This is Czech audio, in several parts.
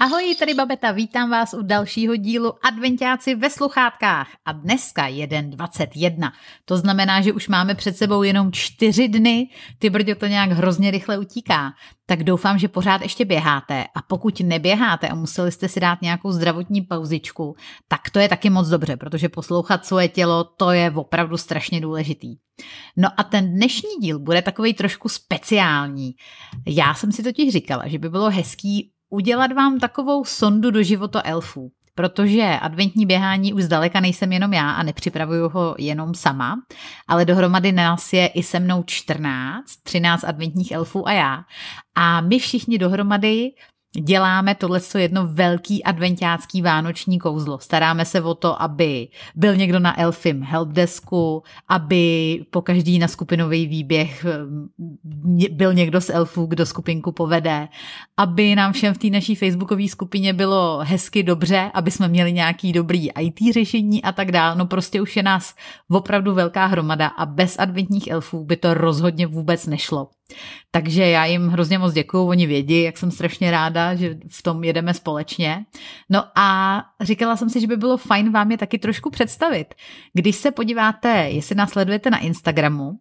Ahoj, tady Babeta, vítám vás u dalšího dílu Adventáci ve sluchátkách a dneska je den 21. To znamená, že už máme před sebou jenom čtyři dny, ty brdě to nějak hrozně rychle utíká. Tak doufám, že pořád ještě běháte a pokud neběháte a museli jste si dát nějakou zdravotní pauzičku, tak to je taky moc dobře, protože poslouchat svoje tělo, to je opravdu strašně důležitý. No a ten dnešní díl bude takový trošku speciální. Já jsem si totiž říkala, že by bylo hezký udělat vám takovou sondu do života elfů. Protože adventní běhání už zdaleka nejsem jenom já a nepřipravuju ho jenom sama, ale dohromady nás je i se mnou 14, 13 adventních elfů a já. A my všichni dohromady děláme tohle jedno velký adventiácký vánoční kouzlo. Staráme se o to, aby byl někdo na Elfim helpdesku, aby po každý na skupinový výběh byl někdo z elfů, kdo skupinku povede, aby nám všem v té naší facebookové skupině bylo hezky dobře, aby jsme měli nějaký dobrý IT řešení a tak dále. No prostě už je nás opravdu velká hromada a bez adventních elfů by to rozhodně vůbec nešlo. Takže já jim hrozně moc děkuju, oni vědí, jak jsem strašně ráda, že v tom jedeme společně. No a říkala jsem si, že by bylo fajn vám je taky trošku představit. Když se podíváte, jestli nás sledujete na Instagramu,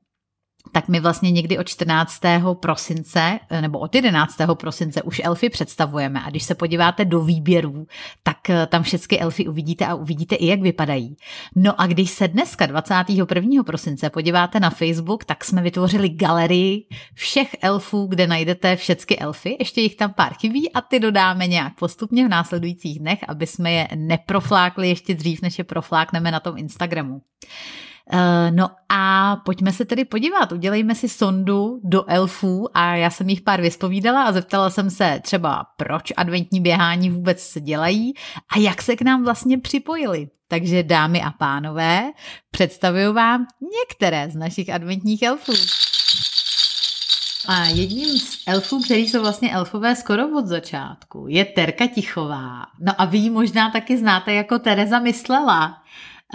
tak my vlastně někdy od 14. prosince eh, nebo od 11. prosince už elfy představujeme a když se podíváte do výběrů, tak eh, tam všechny elfy uvidíte a uvidíte i, jak vypadají. No a když se dneska 21. prosince podíváte na Facebook, tak jsme vytvořili galerii všech elfů, kde najdete všechny elfy, ještě jich tam pár chybí a ty dodáme nějak postupně v následujících dnech, aby jsme je neproflákli ještě dřív, než je proflákneme na tom Instagramu. Eh, no a pojďme se tedy podívat, udělejme si sondu do elfů a já jsem jich pár vyspovídala a zeptala jsem se třeba, proč adventní běhání vůbec dělají a jak se k nám vlastně připojili. Takže dámy a pánové, představuju vám některé z našich adventních elfů. A jedním z elfů, který jsou vlastně elfové skoro od začátku, je Terka Tichová. No a vy ji možná taky znáte jako Tereza Myslela.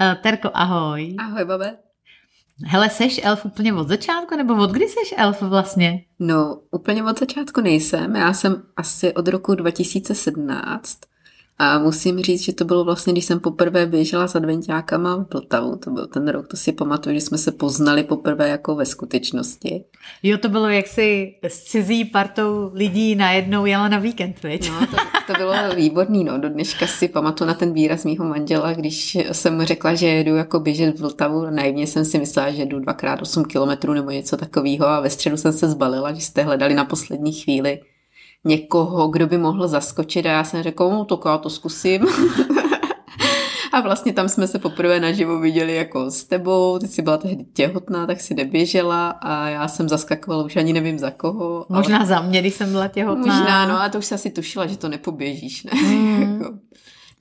Uh, Terko, ahoj. Ahoj, babe. Hele, seš elf úplně od začátku, nebo od kdy seš elf vlastně? No, úplně od začátku nejsem. Já jsem asi od roku 2017 a musím říct, že to bylo vlastně, když jsem poprvé běžela s adventiákama v Vltavu, to byl ten rok, to si pamatuju, že jsme se poznali poprvé jako ve skutečnosti. Jo, to bylo jaksi s cizí partou lidí najednou jela na víkend, viď? No, to, to bylo výborný, no. Do dneška si pamatuju na ten výraz mýho manžela, když jsem mu řekla, že jedu jako běžet v Vltavu. Naivně jsem si myslela, že jdu dvakrát 8 kilometrů nebo něco takového a ve středu jsem se zbalila, že jste hledali na poslední chvíli někoho, kdo by mohl zaskočit a já jsem řekla, no to já to zkusím. a vlastně tam jsme se poprvé naživo viděli jako s tebou, ty jsi byla tehdy těhotná, tak si neběžela a já jsem zaskakovala, už ani nevím za koho. Možná ale... za mě, když jsem byla těhotná. Možná, no a to už se asi tušila, že to nepoběžíš, ne? Mm. Jako.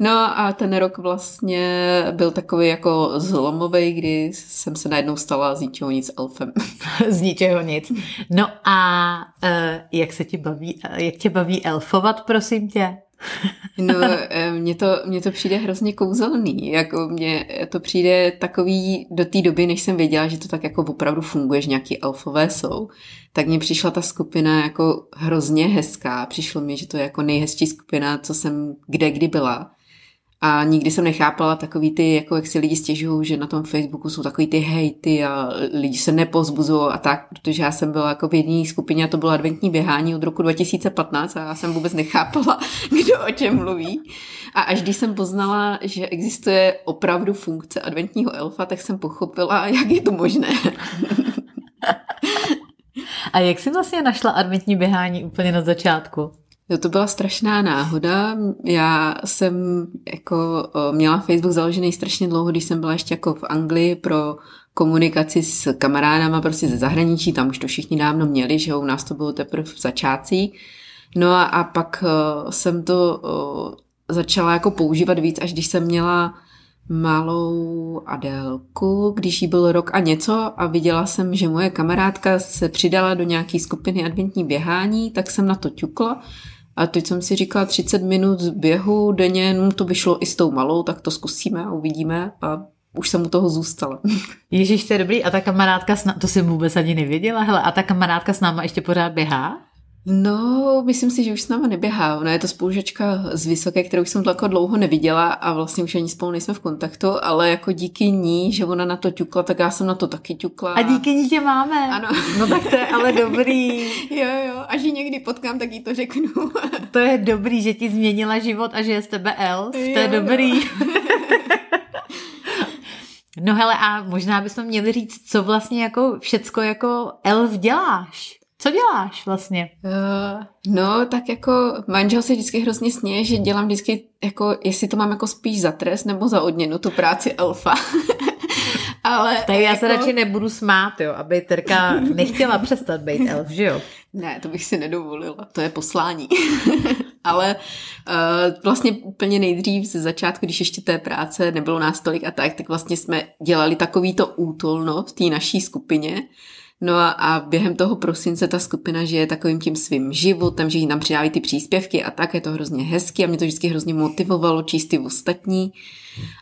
No a ten rok vlastně byl takový jako zlomový, kdy jsem se najednou stala z ničeho nic elfem. z ničeho nic. No a uh, jak se ti baví, jak tě baví elfovat, prosím tě? no, e, mně to, mně to přijde hrozně kouzelný. Jako mně to přijde takový do té doby, než jsem věděla, že to tak jako opravdu funguje, že nějaký elfové jsou, tak mně přišla ta skupina jako hrozně hezká. Přišlo mi, že to je jako nejhezčí skupina, co jsem kde kdy byla. A nikdy jsem nechápala takový ty, jako jak si lidi stěžují, že na tom Facebooku jsou takový ty hejty a lidi se nepozbuzují a tak, protože já jsem byla jako v jedné skupině a to bylo adventní běhání od roku 2015 a já jsem vůbec nechápala, kdo o čem mluví. A až když jsem poznala, že existuje opravdu funkce adventního elfa, tak jsem pochopila, jak je to možné. A jak jsi vlastně našla adventní běhání úplně na začátku? Jo, to byla strašná náhoda. Já jsem jako měla Facebook založený strašně dlouho, když jsem byla ještě jako v Anglii pro komunikaci s kamarádama prostě ze zahraničí, tam už to všichni dávno měli, že u nás to bylo teprve v začátcích. No a, a pak jsem to začala jako používat víc, až když jsem měla malou Adélku, když jí byl rok a něco a viděla jsem, že moje kamarádka se přidala do nějaké skupiny adventní běhání, tak jsem na to ťukla a teď jsem si říkala 30 minut běhu denně, no to by šlo i s tou malou, tak to zkusíme a uvidíme a už jsem u toho zůstala. Ježíš, to je dobrý. A ta kamarádka, s to si vůbec ani nevěděla, hele, a ta kamarádka s náma ještě pořád běhá? No, myslím si, že už s náma neběhá. Ona je to spolužačka z Vysoké, kterou jsem jako dlouho neviděla a vlastně už ani spolu nejsme v kontaktu, ale jako díky ní, že ona na to ťukla, tak já jsem na to taky ťukla. A díky ní tě máme. Ano. No tak to je ale dobrý. jo, jo, až ji někdy potkám, tak jí to řeknu. to je dobrý, že ti změnila život a že je z tebe. Jo, to je dobrý. no hele, a možná bychom měli říct, co vlastně jako všecko jako elf děláš. Co děláš vlastně? Uh, no, tak jako manžel se vždycky hrozně sněje, že dělám vždycky, jako, jestli to mám jako spíš za trest nebo za odměnu, tu práci elfa. Ale tak já jako... se radši nebudu smát, jo, aby Terka nechtěla přestat být elf, že jo? Ne, to bych si nedovolila, to je poslání. Ale uh, vlastně úplně nejdřív ze začátku, když ještě té práce nebylo nás tolik a tak, tak vlastně jsme dělali takovýto útolno v té naší skupině, No a, a během toho prosince ta skupina žije takovým tím svým životem, že jí nám přidávají ty příspěvky a tak, je to hrozně hezky a mě to vždycky hrozně motivovalo číst ty ostatní.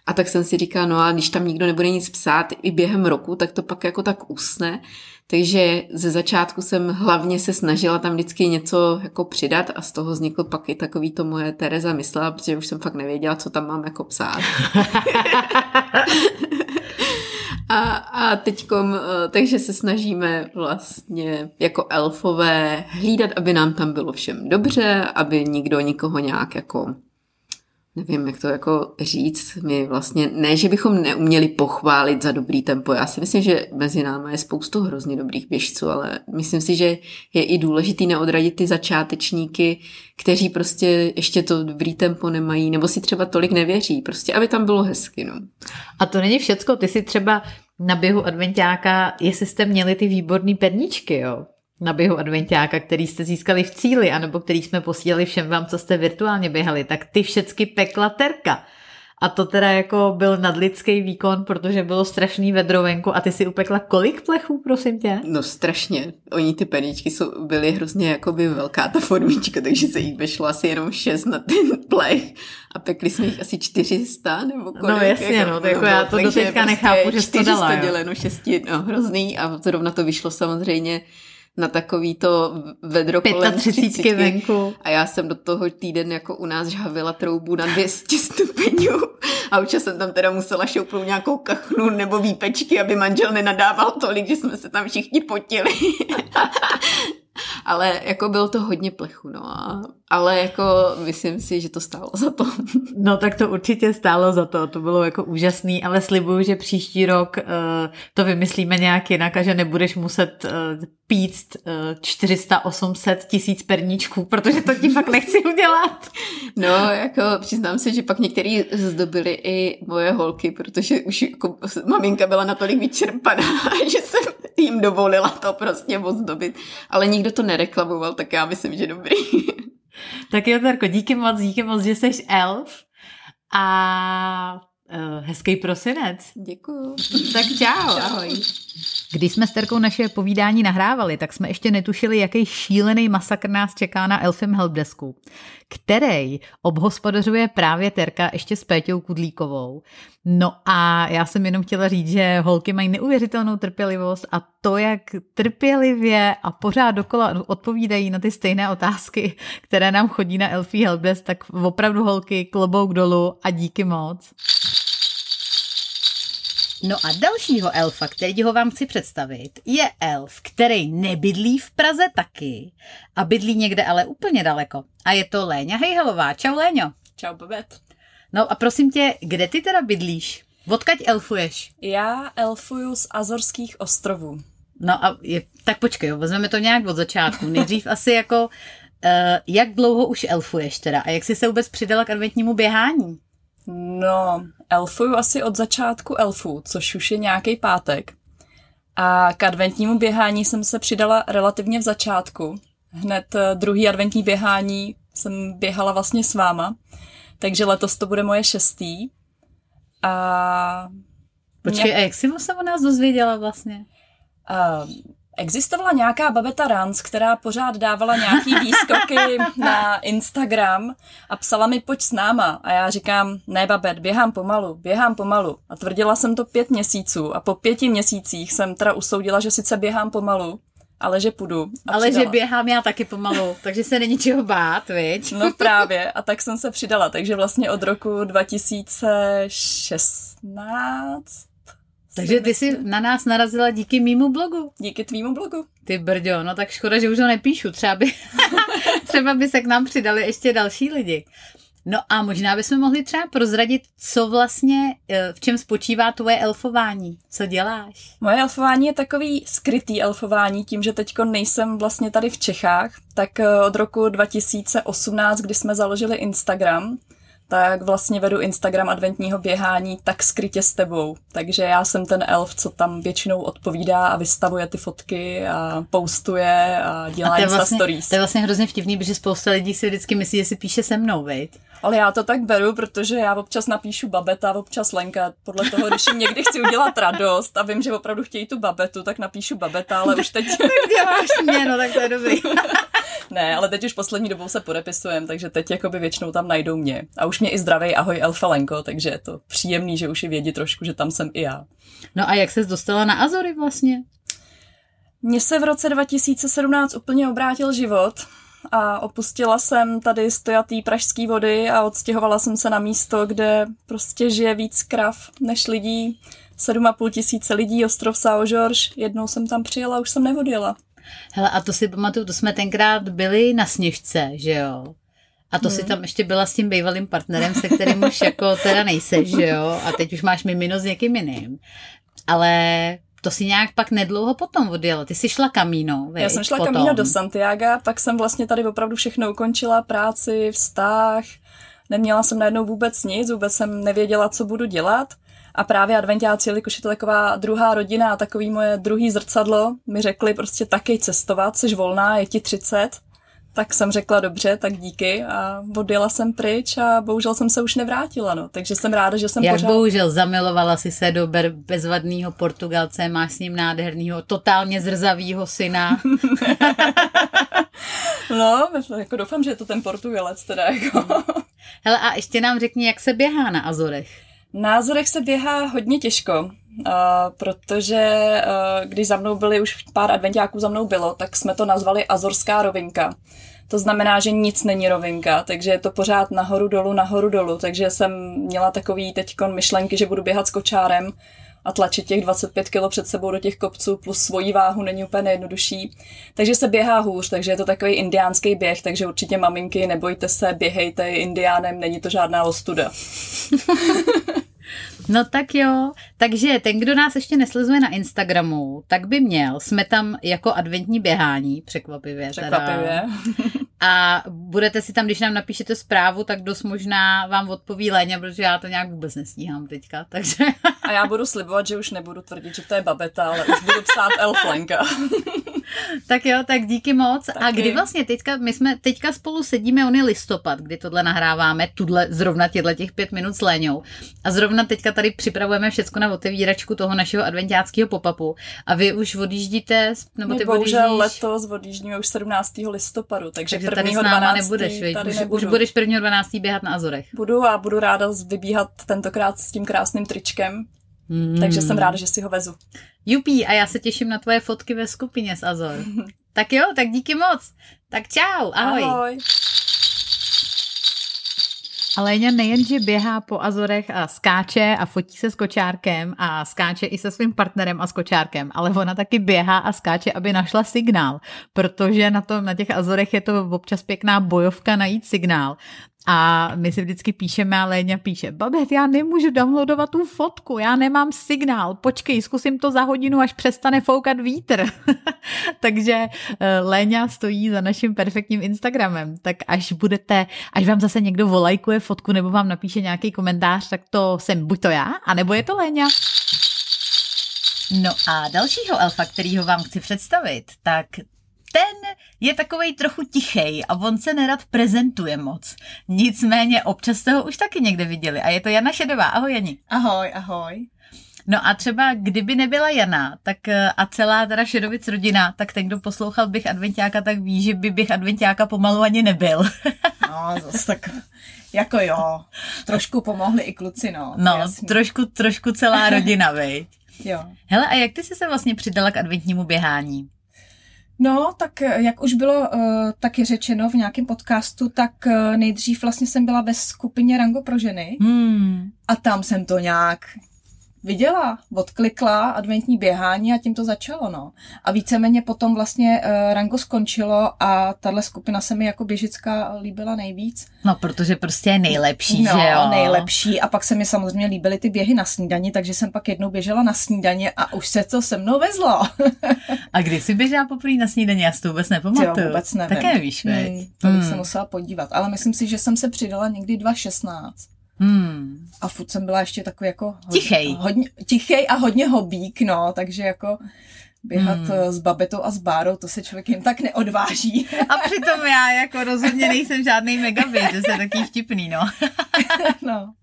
A tak jsem si říkala, no a když tam nikdo nebude nic psát i během roku, tak to pak jako tak usne. Takže ze začátku jsem hlavně se snažila tam vždycky něco jako přidat a z toho vznikl pak i takový to moje Tereza myslela, protože už jsem fakt nevěděla, co tam mám jako psát. A, a teďkom, eh, takže se snažíme vlastně jako elfové hlídat, aby nám tam bylo všem dobře, aby nikdo nikoho nějak jako nevím, jak to jako říct, my vlastně, ne, že bychom neuměli pochválit za dobrý tempo, já si myslím, že mezi námi je spoustu hrozně dobrých běžců, ale myslím si, že je i důležitý neodradit ty začátečníky, kteří prostě ještě to dobrý tempo nemají, nebo si třeba tolik nevěří, prostě aby tam bylo hezky, no. A to není všecko, ty si třeba na běhu adventiáka, jestli jste měli ty výborné perničky, jo? Na běhu adventiáka, který jste získali v cíli, anebo který jsme posílali všem vám, co jste virtuálně běhali, tak ty všecky pekla terka. A to teda jako byl nadlidský výkon, protože bylo strašný vedro venku a ty si upekla kolik plechů, prosím tě? No strašně. Oni ty peničky jsou, byly hrozně jakoby velká ta formička, takže se jich vešlo asi jenom šest na ten plech a pekli jsme jich asi 400 nebo no, kolik. No jasně, jako, no, to jako já to do teďka prostě nechápu, že to dala. 400 děleno šesti, no hrozný a zrovna to vyšlo samozřejmě na takový to vedro kolem 35 venku. A já jsem do toho týden jako u nás žhavila troubu na 200 stupňů a už jsem tam teda musela šoupnout nějakou kachnu nebo výpečky, aby manžel nenadával tolik, že jsme se tam všichni potili. Ale jako bylo to hodně plechu, no. A, ale jako myslím si, že to stálo za to. No tak to určitě stálo za to, to bylo jako úžasný, ale slibuju, že příští rok uh, to vymyslíme nějak jinak a že nebudeš muset uh, píct uh, 400-800 tisíc perníčků, protože to ti fakt nechci udělat. No, jako přiznám se, že pak některý zdobili i moje holky, protože už jako maminka byla natolik vyčerpaná, že jsem jim dovolila to prostě ozdobit. Ale nikdo to nereklamoval, tak já myslím, že dobrý. tak jo, Tarko, díky moc, díky moc, že jsi elf a hezký prosinec. Děkuju. tak čau, čau. ahoj. Když jsme s Terkou naše povídání nahrávali, tak jsme ještě netušili, jaký šílený masakr nás čeká na Elfim Helpdesku, který obhospodařuje právě Terka ještě s Péťou Kudlíkovou. No a já jsem jenom chtěla říct, že holky mají neuvěřitelnou trpělivost a to, jak trpělivě a pořád dokola odpovídají na ty stejné otázky, které nám chodí na Elfie Helpdesk, tak opravdu holky klobouk dolů a díky moc. No a dalšího elfa, který ho vám chci představit, je elf, který nebydlí v Praze taky a bydlí někde ale úplně daleko. A je to Léňa Hejhelová. Čau Léňo. Čau Babet. No a prosím tě, kde ty teda bydlíš? Odkaď elfuješ? Já elfuju z Azorských ostrovů. No a je, tak počkej, vezmeme to nějak od začátku. Nejdřív asi jako, uh, jak dlouho už elfuješ teda a jak jsi se vůbec přidala k adventnímu běhání? No, elfuju asi od začátku elfu, což už je nějaký pátek. A k adventnímu běhání jsem se přidala relativně v začátku. Hned eh, druhý adventní běhání jsem běhala vlastně s váma, takže letos to bude moje šestý. A... Počkej, a jak jsi se o nás dozvěděla vlastně? Uh, Existovala nějaká babeta Rans, která pořád dávala nějaký výskoky na Instagram a psala mi pojď s náma. A já říkám, ne babet, běhám pomalu, běhám pomalu. A tvrdila jsem to pět měsíců a po pěti měsících jsem teda usoudila, že sice běhám pomalu, ale že půjdu. A ale přidala. že běhám já taky pomalu, takže se není čeho bát, viď? No právě, a tak jsem se přidala, takže vlastně od roku 2016 takže ty jsi na nás narazila díky mýmu blogu. Díky tvýmu blogu. Ty brďo, no tak škoda, že už ho nepíšu. Třeba by, třeba by se k nám přidali ještě další lidi. No a možná bychom mohli třeba prozradit, co vlastně, eh, v čem spočívá tvoje elfování, co děláš? Moje elfování je takový skrytý elfování, tím, že teďko nejsem vlastně tady v Čechách, tak eh, od roku 2018, kdy jsme založili Instagram, tak vlastně vedu Instagram adventního běhání tak skrytě s tebou. Takže já jsem ten elf, co tam většinou odpovídá a vystavuje ty fotky a postuje a dělá a Insta vlastně, stories. To je vlastně hrozně vtipný, protože spousta lidí si vždycky myslí, že si píše se mnou, viď? Ale já to tak beru, protože já občas napíšu babeta, občas Lenka. Podle toho, když jim někdy chci udělat radost a vím, že opravdu chtějí tu babetu, tak napíšu babeta, ale už teď... tak děláš mě, no tak to je dobrý. ne, ale teď už poslední dobou se podepisujem, takže teď jakoby většinou tam najdou mě. A už mě i zdravej, ahoj Elfa Lenko, takže je to příjemný, že už je vědí trošku, že tam jsem i já. No a jak ses dostala na Azory vlastně? Mně se v roce 2017 úplně obrátil život a opustila jsem tady stojatý pražský vody a odstěhovala jsem se na místo, kde prostě žije víc krav než lidí. 7,5 tisíce lidí, ostrov São Jorge. Jednou jsem tam přijela, už jsem nevodila. Hele, a to si pamatuju, to jsme tenkrát byli na Sněžce, že jo? A to hmm. si tam ještě byla s tím bývalým partnerem, se kterým už jako teda nejseš, že jo? A teď už máš mimino s někým jiným. Ale to si nějak pak nedlouho potom odjela. Ty jsi šla kamíno, Já jsem šla kamíno do Santiago, pak jsem vlastně tady opravdu všechno ukončila, práci, vztah, neměla jsem najednou vůbec nic, vůbec jsem nevěděla, co budu dělat. A právě adventiáci, jelikož je to taková druhá rodina a takový moje druhý zrcadlo, mi řekli prostě taky cestovat, jsi volná, je ti 30, tak jsem řekla dobře, tak díky a odjela jsem pryč a bohužel jsem se už nevrátila, no. Takže jsem ráda, že jsem Jak pořád... bohužel, zamilovala si se do bezvadného Portugalce, máš s ním nádherného, totálně zrzavýho syna. no, jako doufám, že je to ten Portugalec teda, jako. Hele, a ještě nám řekni, jak se běhá na Azorech. Na Azorech se běhá hodně těžko. Uh, protože uh, když za mnou byli, už pár adventiáků za mnou bylo, tak jsme to nazvali Azorská rovinka. To znamená, že nic není rovinka, takže je to pořád nahoru dolů, nahoru dolů. Takže jsem měla takový teď myšlenky, že budu běhat s kočárem a tlačit těch 25 kg před sebou do těch kopců plus svoji váhu není úplně nejjednodušší. Takže se běhá hůř, takže je to takový indiánský běh, takže určitě maminky, nebojte se, běhejte indiánem, není to žádná ostuda. No tak jo, takže ten, kdo nás ještě neslezuje na Instagramu, tak by měl, jsme tam jako adventní běhání, překvapivě. Překvapivě. Teda. A budete si tam, když nám napíšete zprávu, tak dost možná vám odpoví Léně, protože já to nějak vůbec nestíhám teďka. Takže... A já budu slibovat, že už nebudu tvrdit, že to je babeta, ale už budu psát elflenka. tak jo, tak díky moc. Taky. A kdy vlastně teďka, my jsme teďka spolu sedíme, on je listopad, kdy tohle nahráváme, tudle, zrovna těhle těch pět minut s Léňou. A zrovna teďka tady připravujeme všechno na otevíračku toho našeho adventiáckého pop-upu. A vy už odjíždíte? Nebo ty bohužel odjíždíš... letos odjíždíme už 17. listopadu, takže, takže tady s náma 12. nebudeš, tady už, už budeš 1. 12. běhat na Azorech. Budu a budu ráda vybíhat tentokrát s tím krásným tričkem. Hmm. Takže jsem ráda, že si ho vezu. Jupí, a já se těším na tvoje fotky ve skupině z Azor. tak jo, tak díky moc. Tak čau, ahoj. Ahoj. A Léňa nejenže běhá po Azorech a skáče a fotí se s kočárkem a skáče i se svým partnerem a s kočárkem, ale ona taky běhá a skáče, aby našla signál, protože na, tom, na těch Azorech je to občas pěkná bojovka najít signál. A my si vždycky píšeme a Léňa píše, babet, já nemůžu downloadovat tu fotku, já nemám signál, počkej, zkusím to za hodinu, až přestane foukat vítr. Takže eh, Léňa stojí za naším perfektním Instagramem, tak až budete, až vám zase někdo volajkuje fotku nebo vám napíše nějaký komentář, tak to jsem buď to já, anebo je to Léňa. No a dalšího elfa, kterýho vám chci představit, tak ten je takovej trochu tichej a on se nerad prezentuje moc. Nicméně občas toho už taky někde viděli a je to Jana Šedová. Ahoj Jani. Ahoj, ahoj. No a třeba kdyby nebyla Jana tak eh, a celá teda Šedovic rodina, tak ten, kdo poslouchal bych adventiáka, tak ví, že by bych adventiáka pomalu ani nebyl. no, zase tak jako jo, trošku pomohli i kluci, no. No, trošku, trošku celá rodina, vej. Jo. Hele, a jak ty jsi se vlastně přidala k adventnímu běhání? No, tak eh, jak už bylo uh, taky řečeno v nějakém podcastu, tak uh, nejdřív vlastně jsem byla ve skupině Rango pro ženy Hmm. a tam jsem to nějak viděla, odklikla adventní běhání a tím to začalo, no. A víceméně potom vlastně uh, Rango skončilo a tahle skupina se mi jako běžická líbila nejvíc. No, protože prostě je nejlepší, no, že jo? nejlepší. A pak se mi samozřejmě líbily ty běhy na snídani, takže jsem pak jednou běžela na snídaně a už se to se mnou vezlo. A kdy jsi běžela poprvé na snídaně? Já si to vůbec nepamatuju. Jo, vůbec nevím. Také veď? Hmm, to bych Hmm. se musela podívat. Ale myslím si, že jsem se přidala někdy 2.16. Hmm. A furt jsem byla ještě takový jako... Hodně, Tichej. Hodně, tichej a hodně hobík, no. Takže jako běhat Hmm. hmm. s babetou a s bárou, to se člověk jen tak neodváží. A přitom já jako rozhodně nejsem žádný megaběž, že se taký vtipný, no. no.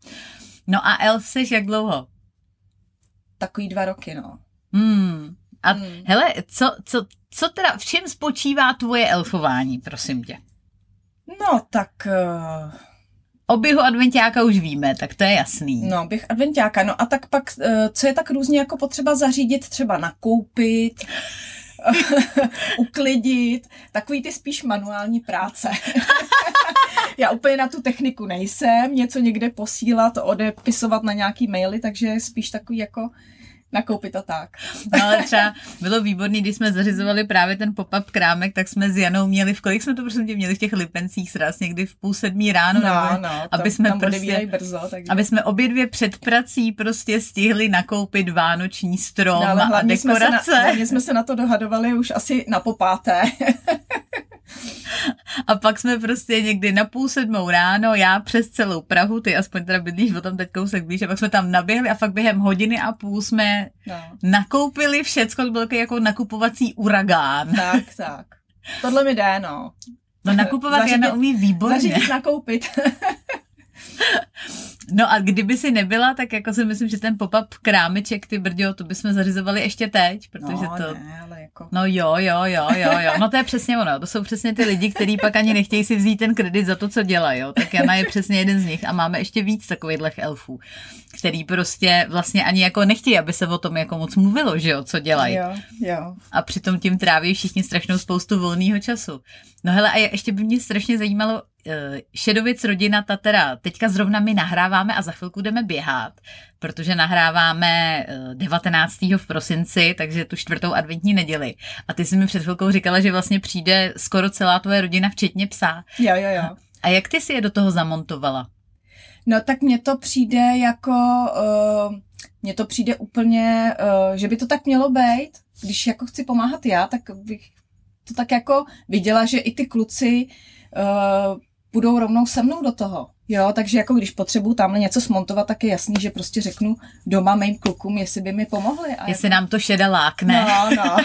No a elf seš jak dlouho? Takový dva roky, no. Hmm. A Hmm. hele, co, co, co teda, v čem spočívá tvoje elfování, prosím tě? No, tak... Uh, O běhu adventiáka už víme, tak to je jasný. no, bych adventiáka. No a tak pak, uh, co je tak různě jako potřeba zařídit, třeba nakoupit, uklidit, takový ty spíš manuální práce. Já úplně na tu techniku nejsem, něco někde posílat, odepisovat na nějaký maily, takže spíš takový jako nakoupit a tak. No ale třeba bylo výborný, když jsme zařizovali právě ten pop-up krámek, tak jsme s Janou měli, v kolik jsme to prosím tě měli v těch lipencích sraz, někdy v půl sedmí ráno, nebo, no, aby tam, jsme tam prostě- brzo, takže... aby jsme obě dvě před prací prostě stihli nakoupit vánoční strom No, a hlavně jsme, se dekorace. na, hlavně jsme se na to dohadovali už asi na popáté. A pak jsme prostě někdy na půl sedmou ráno, já přes celou Prahu, ty aspoň teda bydlíš o tam teď kousek blíž, a pak jsme tam naběhli a fakt během hodiny a půl jsme No, nakoupili všecko, to byl jako nakupovací uragán. tak, tak. Tohle mi jde, no. No nakupovat Zařídit- Jana umí výborně. Zařídit nakoupit. No a kdyby si nebyla, tak jako si myslím, že ten pop-up krámeček, ty brďo, to bychom zařizovali ještě teď, protože no, to... ne, ale jako... No jo, jo, jo, jo, jo. No to je přesně ono. To jsou přesně ty lidi, kteří pak ani nechtějí si vzít ten kredit za to, co dělají. Jo. Tak Jana je přesně jeden z nich a máme ještě víc takových elfů, který prostě vlastně ani jako nechtějí, aby se o tom jako moc mluvilo, že jo, co dělají. Jo, jo. A přitom tím tráví všichni strašnou spoustu volného času. No hele, a ještě by mě strašně zajímalo, Šedovic rodina, ta teda teďka zrovna my nahráváme a za chvilku jdeme běhat, protože nahráváme eh, 19. v prosinci, takže tu čtvrtou adventní neděli. A ty jsi mi před chvilkou říkala, že vlastně přijde skoro celá tvoje rodina, včetně psa. Jo, jo, jo. A jak ty si je do toho zamontovala? No tak mně to přijde jako, uh, mně to přijde úplně, uh, že by to tak mělo být. Když jako chci pomáhat já, tak bych to tak jako viděla, že i ty kluci uh, budou rovnou se mnou do toho. Jo, takže jako když potřebuju tamhle něco smontovat, tak je jasný, že prostě řeknu doma mým klukům, jestli by mi pomohli. A Jestli nám to šeda lákne. No, no.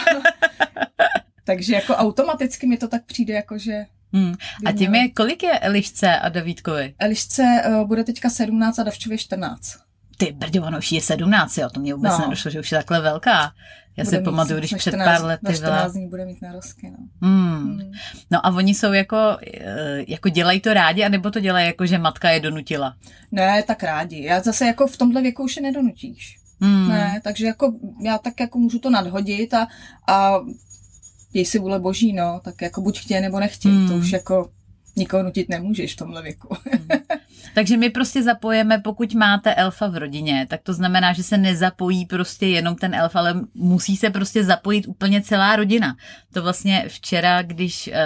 takže jako automaticky mi to tak přijde, jako že Hmm. A je, kolik je Elišce a Davídkovi? Elišce uh, bude teďka 17 a Davčově 14. Ty brďo, ono už je 17, jo, to mě vůbec No. nedošlo, že už je takhle velká. Já si Bude mít pamatuju, když za před 14 pár lety byla... 14 dní bude mít narozky, no. Hmm. Hmm. No a oni jsou jako, eh, jako dělají to rádi, anebo to dělají jako, že matka je donutila? Ne, tak rádi. Já zase jako v tomhle věku už je nedonutíš. Hmm. Ne, takže jako já tak jako můžu to nadhodit a, a jej si vůle boží, no, tak jako buď chtějí nebo nechtějí, Hmm. to už jako nikoho nutit nemůžeš v tomhle věku. Takže my prostě zapojeme, pokud máte elfa v rodině, tak to znamená, že se nezapojí prostě jenom ten elf, ale musí se prostě zapojit úplně celá rodina. To vlastně včera, když eh,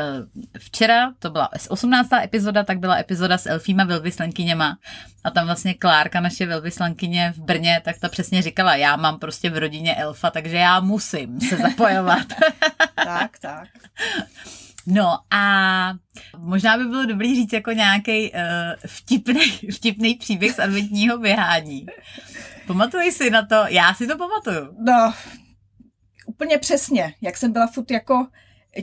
včera, to byla 18. epizoda, tak byla epizoda s elfíma velvyslankyněma a tam vlastně Klárka, naše velvyslankyně v Brně, tak ta přesně říkala, já mám prostě v rodině elfa, takže já musím se zapojovat. tak, tak. No a možná by bylo dobrý říct jako nějaký uh, vtipný, vtipný příběh z adventního běhání. Pamatuješ si na to? Já si to pamatuju. No, úplně přesně. Jak jsem byla furt jako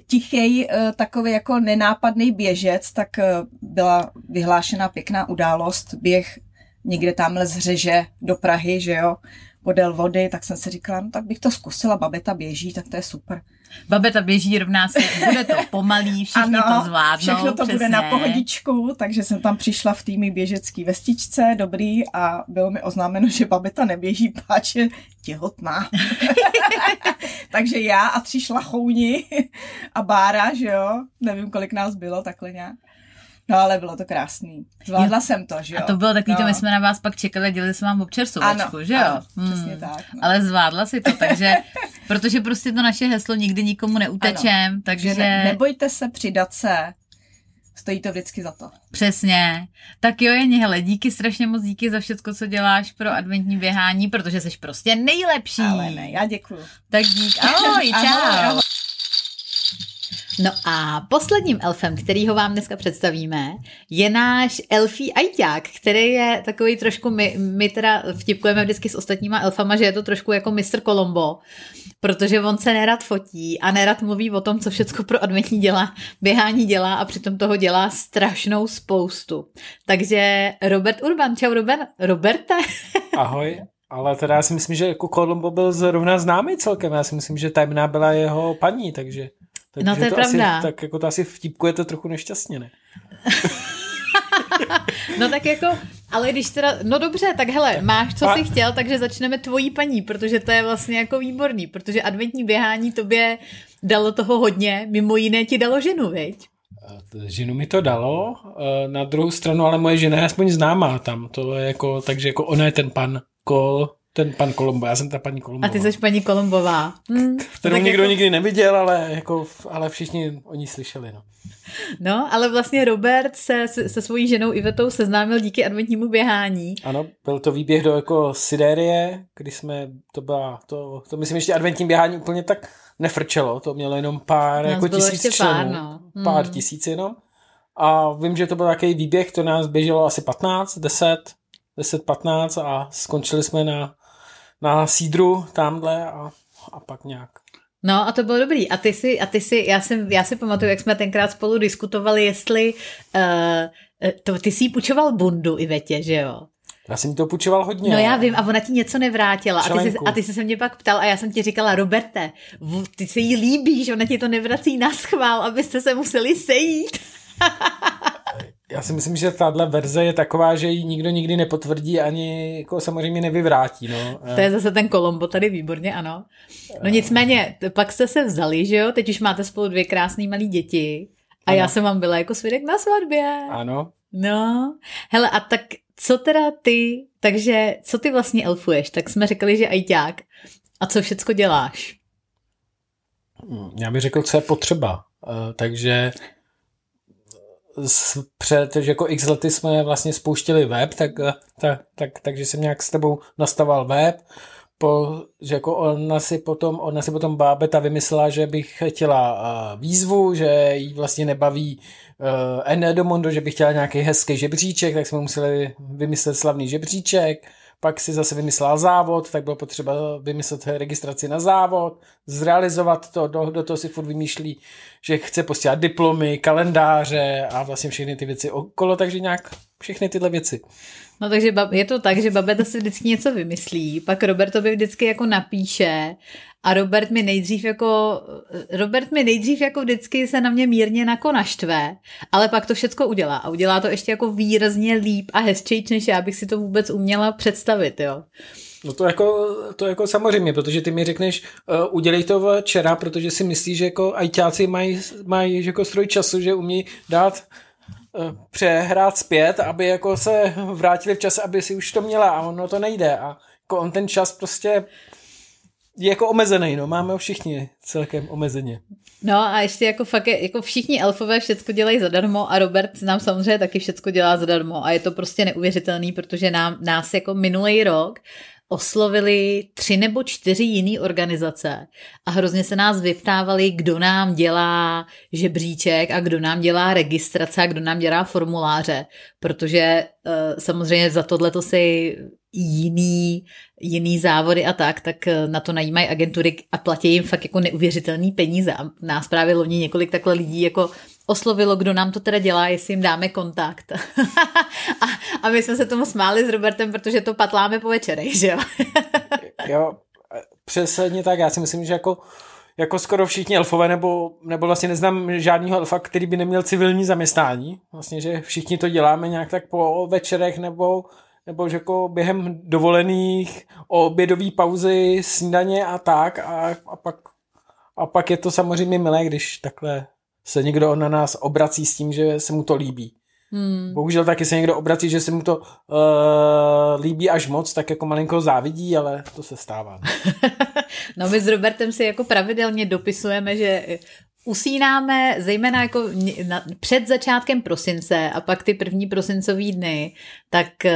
tichej, eh, takový jako nenápadný běžec, tak eh, byla vyhlášena pěkná událost, běh někde tamhle z Řeže do Prahy, že jo, podél vody, tak jsem si říkala, no tak bych to zkusila, babeta běží, tak to je super. Babeta běží rovná se, bude to pomalý, všichni to zvládnou. všechno to přesně. bude na pohodičku, takže jsem tam přišla v týmy běžecký vestičce, dobrý, a bylo mi oznámeno, že babeta neběží, páč je těhotná. takže já a tři šlachouni a Bára, že jo, nevím, kolik nás bylo, takhle nějak. No ale bylo to krásný. Zvládla jo. jsem to, že jo. A to bylo takový, no. to my jsme na vás pak čekali, dělali jsme vám občersovačku, ano, že jo? Ano, hmm. přesně tak. No. Ale zvládla si to, takže, protože prostě to naše heslo nikdy nikomu neutečem, ano, takže... Ne, nebojte se přidat se, stojí to vždycky za to. Přesně. Tak jo, Jeni, hele, díky strašně moc, díky za všechno, co děláš pro adventní běhání, protože jsi prostě nejlepší. Ale ne, já děkuju. Tak dík, ahoj, čau. ahoj, ahoj. No a posledním elfem, kterýho vám dneska představíme, je náš elfí ajťák, který je takový trošku, my, my teda vtipkujeme vždycky s ostatníma elfama, že je to trošku jako Mr. Colombo, protože on se nerad fotí a nerad mluví o tom, co všecko pro adventní dělá, běhání dělá a přitom toho dělá strašnou spoustu. Takže Robert Urban, čau Robert, Roberte. Ahoj, ale teda já si myslím, že jako Colombo byl zrovna známý celkem, já si myslím, že Tajemná byla jeho paní, takže... Takže no to je to pravda. Asi, tak jako to asi vtipkujete trochu nešťastně, ne? no tak jako, ale když teda, no dobře, tak hele, máš, co jsi chtěl, takže začneme tvojí paní, protože to je vlastně jako výborný, protože adventní běhání tobě dalo toho hodně, mimo jiné ti dalo ženu, viď? Ženu mi to dalo, eh, na druhou stranu, ale moje žena je aspoň známá tam, to je jako, takže jako ona je ten pan Kol, ten pan Kolombo, já jsem ta paní Kolombová. A ty jsi paní Kolombová. Hmm. Kterou nikdo jako... nikdy neviděl, ale, jako, ale všichni o ní slyšeli. No. no, ale vlastně Robert se se svojí ženou Ivetou seznámil díky adventnímu běhání. Ano, byl to výběh do jako Sidérie, kdy jsme, to byla, to, to myslím ještě adventní běhání úplně tak nefrčelo, to mělo jenom pár, nás jako tisíc členů, pár, no. hmm. pár tisíc jenom. A vím, že to byl takový výběh, to nás běželo asi 15, 10, 10-15 a skončili jsme na na sídru tamhle a, a pak nějak. No a to bylo dobrý. A ty si, a ty si já, jsem, já si pamatuju, jak jsme tenkrát spolu diskutovali, jestli uh, to, ty si půjčoval bundu i Vetě, že jo? Já jsem to půjčoval hodně. No já vím, a ona ti něco nevrátila. A ty, jsi, a ty jsi se mě pak ptal a já jsem ti říkala, Roberte, ty se jí líbíš, ona ti to nevrací na schvál, abyste se museli sejít. Já si myslím, že tahle verze je taková, že ji nikdo nikdy nepotvrdí ani jako samozřejmě nevyvrátí. No. To je zase ten Kolombo tady výborně, ano. No nicméně, pak jste se vzali, že jo? Teď už máte spolu dvě krásné malé děti. A ano. já jsem vám byla jako svědek na svatbě. Ano. No, hele, a tak co teda ty, takže co ty vlastně elfuješ? Tak jsme řekli, že ajťák. A co všecko děláš? Já bych řekl, co je potřeba. Uh, takže před jako x lety jsme vlastně spouštili web, tak, tak, tak, takže jsem nějak s tebou nastaval web, po, že jako ona si potom, ona si potom Bábeta vymyslela, že bych chtěla uh, výzvu, že jí vlastně nebaví uh, Enedomondo, že bych chtěla nějaký hezký žebříček, tak jsme museli vymyslet slavný žebříček, pak si zase vymyslela závod, tak bylo potřeba vymyslet registraci na závod, zrealizovat to, do, do toho si furt vymýšlí, že chce posílat diplomy, kalendáře a vlastně všechny ty věci okolo, takže nějak všechny tyhle věci. No takže je to tak, že Babeta si vždycky něco vymyslí, pak Robertovi vždycky jako napíše a Robert mi nejdřív jako, Robert mi nejdřív jako vždycky se na mě mírně jako naštve, ale pak to všecko udělá a udělá to ještě jako výrazně líp a hezčejč, než já bych si to vůbec uměla představit, jo. No to jako, to jako samozřejmě, protože ty mi řekneš, uh, udělej to včera, protože si myslíš, že jako ajťáci mají, mají jako stroj času, že umí dát přehrát zpět, aby jako se vrátili v čase, aby si už to měla a ono to nejde a jako on ten čas prostě je jako omezený, no, máme ho všichni celkem omezeně. No a ještě jako fakt, je, jako všichni elfové všecko dělají zadarmo a Robert nám samozřejmě taky všecko dělá zadarmo a je to prostě neuvěřitelný, protože nám, nás jako minulý rok oslovili tři nebo čtyři jiné organizace a hrozně se nás vyptávali, kdo nám dělá žebříček a kdo nám dělá registrace a kdo nám dělá formuláře, protože uh, samozřejmě za tohle to si jiný, jiný závody a tak, tak eh, na to najímají agentury a platí jim fakt jako neuvěřitelný peníze a nás právě loni několik takhle lidí jako oslovilo, kdo nám to teda dělá, jestli jim dáme kontakt. a, a my jsme se tomu smáli s Robertem, protože to patláme po večerech, že jo? jo, přesně tak, já si myslím, že jako jako skoro všichni elfové, nebo, nebo vlastně neznám žádného elfa, který by neměl civilní zaměstnání. Vlastně, že všichni to děláme nějak tak po večerech nebo nebo že jako během dovolených, obědové pauzy, snídaně a tak a, a pak a pak je to samozřejmě milé, když takhle se někdo na nás obrací s tím, že se mu to líbí. Hmm. Bohužel taky se někdo obrací, že se mu to uh, líbí až moc, tak jako malinko závidí, ale to se stává. no my s Robertem si jako pravidelně dopisujeme, že usínáme zejména jako na, před začátkem prosince a pak ty první prosincový dny, tak uh,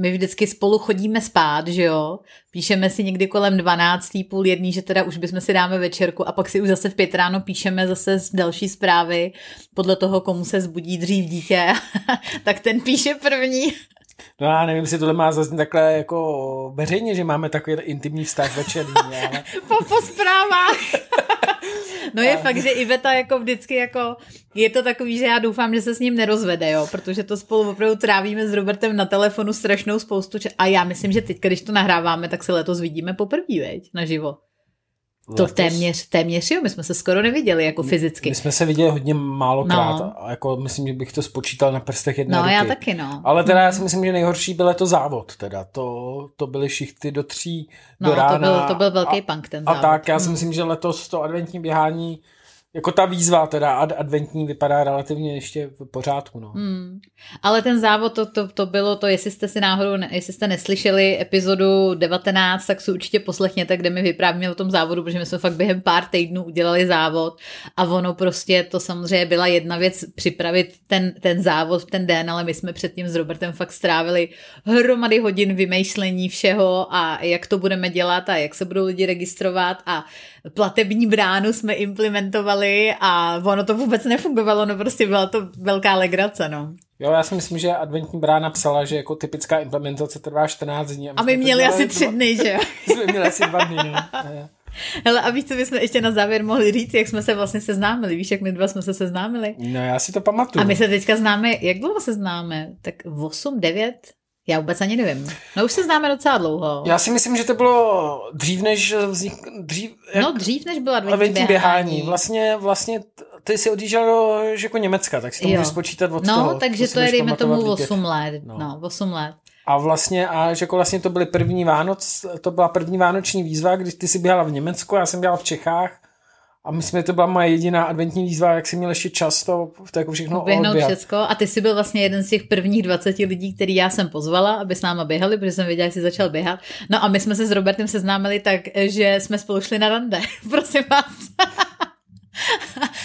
my vždycky spolu chodíme spát, že jo? Píšeme si někdy kolem 12. půl jedný, že teda už bychom si dáme večerku a pak si už zase v pět ráno píšeme zase další zprávy podle toho, komu se zbudí dřív dítě, tak ten píše první. No já nevím, jestli tohle má zase takhle jako veřejně, že máme takový intimní vztah večerní, ale... po, po zprávách. No je fakt, že Iveta jako vždycky jako, je to takový, že já doufám, že se s ním nerozvede, jo, protože to spolu opravdu trávíme s Robertem na telefonu strašnou spoustu čas. A já myslím, že teď, když to nahráváme, tak se letos vidíme poprvé, veď, naživo. To letos... téměř, téměř jo, my jsme se skoro neviděli jako fyzicky. My jsme se viděli hodně málokrát no. a jako myslím, že bych to spočítal na prstech jedné No ruky. já taky no. Ale teda já si myslím, že nejhorší byl to závod teda, to, to byly šichty do tří, no, do rána. to byl, to byl velký a, punk ten závod. A tak, já si hmm. myslím, že letos to adventní běhání jako ta výzva teda ad, adventní vypadá relativně ještě v pořádku. No. Hmm. Ale ten závod, to, to, to bylo to, jestli jste si náhodou, jestli jste neslyšeli epizodu 19, tak si určitě poslechněte, kde mi vyprávíme o tom závodu, protože my jsme fakt během pár týdnů udělali závod a ono prostě, to samozřejmě byla jedna věc připravit ten, ten závod v ten den, ale my jsme předtím s Robertem fakt strávili hromady hodin vymýšlení všeho a jak to budeme dělat a jak se budou lidi registrovat a platební bránu jsme implementovali a ono to vůbec nefungovalo, no prostě byla to velká legrace, no. Jo, já si myslím, že adventní brána psala, že jako typická implementace trvá 14 dní. A, a my měli asi tři dny, že jo? jsme měli asi dva dny, no. Hele, a víš, co bychom ještě na závěr mohli říct, jak jsme se vlastně seznámili? Víš, jak my dva jsme se seznámili? No, já si to pamatuju. A my se teďka známe, jak dlouho se známe? Tak 8, 9? Já vůbec ani nevím. No už se známe docela dlouho. Já si myslím, že to bylo dřív, než vznik, dřív, jak, no dřív, než byla adventní běhání. běhání. Vlastně, vlastně ty jsi odjížděl do jako Německa, tak si to jo. můžeš spočítat od no, toho. No, takže to, to je, dejme tomu, 8 let. No. no, 8 let. A vlastně, a že jako vlastně to byly první Vánoc, to byla první vánoční výzva, když ty jsi běhala v Německu, já jsem běhala v Čechách a myslím, že to byla moje jediná adventní výzva, jak jsem měl ještě čas to, to jako všechno Běhnout všecko. A ty jsi byl vlastně jeden z těch prvních 20 lidí, který já jsem pozvala, aby s náma běhali, protože jsem věděla, jak jsi začal běhat. No a my jsme se s Robertem seznámili tak, že jsme spolu šli na rande. Prosím vás.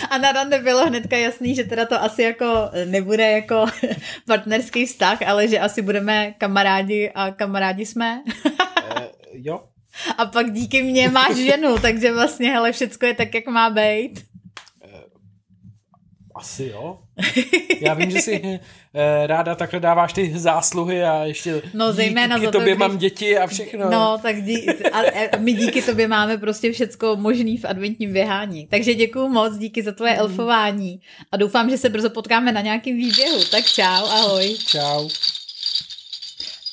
A na rande bylo hnedka jasný, že teda to asi jako nebude jako partnerský vztah, ale že asi budeme kamarádi a kamarádi jsme. uh, jo, a pak díky mně máš ženu, takže vlastně hele, všecko je tak, jak má být. Eh, asi jo. Já vím, že si eh, ráda takhle dáváš ty zásluhy a ještě no, zejména díky za to, tobě když... mám děti a všechno. No, tak dí... a my díky tobě máme prostě všecko možný v adventním běhání. Takže děkuju moc, díky za tvoje mm. elfování a doufám, že se brzo potkáme na nějakém výběhu. Tak čau, ahoj. Čau.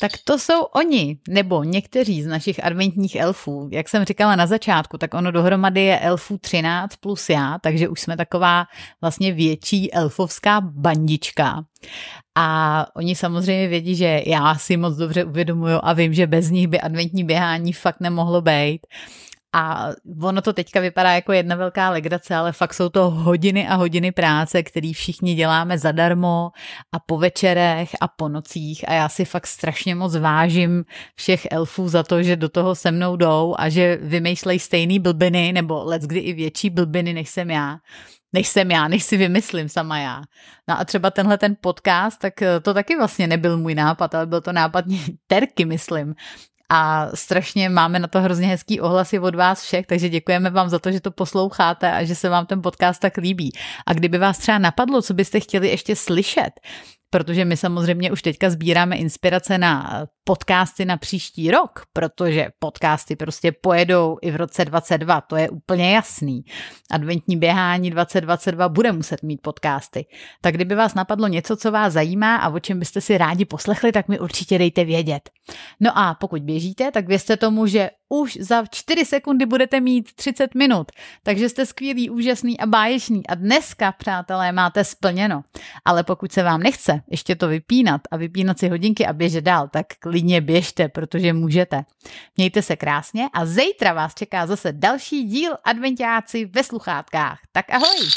Tak to jsou oni, nebo někteří z našich adventních elfů. Jak jsem říkala na začátku, tak ono dohromady je elfů 13 plus já, takže už jsme taková vlastně větší elfovská bandička. A oni samozřejmě vědí, že já si moc dobře uvědomuju a vím, že bez nich by adventní běhání fakt nemohlo být. A ono to teďka vypadá jako jedna velká legrace, ale fakt jsou to hodiny a hodiny práce, který všichni děláme zadarmo a po večerech a po nocích. A já si fakt strašně moc vážím všech elfů za to, že do toho se mnou jdou a že vymýšlejí stejný blbiny nebo let kdy i větší blbiny, než jsem já. Než jsem já, než si vymyslím sama já. No a třeba tenhle ten podcast, tak to taky vlastně nebyl můj nápad, ale byl to nápad Terky, myslím a strašně máme na to hrozně hezký ohlasy od vás všech, takže děkujeme vám za to, že to posloucháte a že se vám ten podcast tak líbí. A kdyby vás třeba napadlo, co byste chtěli ještě slyšet, protože my samozřejmě už teďka sbíráme inspirace na podcasty na příští rok, protože podcasty prostě pojedou i v roce 22, to je úplně jasný. Adventní běhání 2022 bude muset mít podcasty. Tak kdyby vás napadlo něco, co vás zajímá a o čem byste si rádi poslechli, tak mi určitě dejte vědět. No a pokud běžíte, tak vězte tomu, že už za 4 sekundy budete mít 30 minut. Takže jste skvělý, úžasný a báječný. A dneska, přátelé, máte splněno. Ale pokud se vám nechce ještě to vypínat a vypínat si hodinky a běžet dál, tak klidně běžte, protože můžete. Mějte se krásně a zítra vás čeká zase další díl adventiáci ve sluchátkách. Tak ahoj!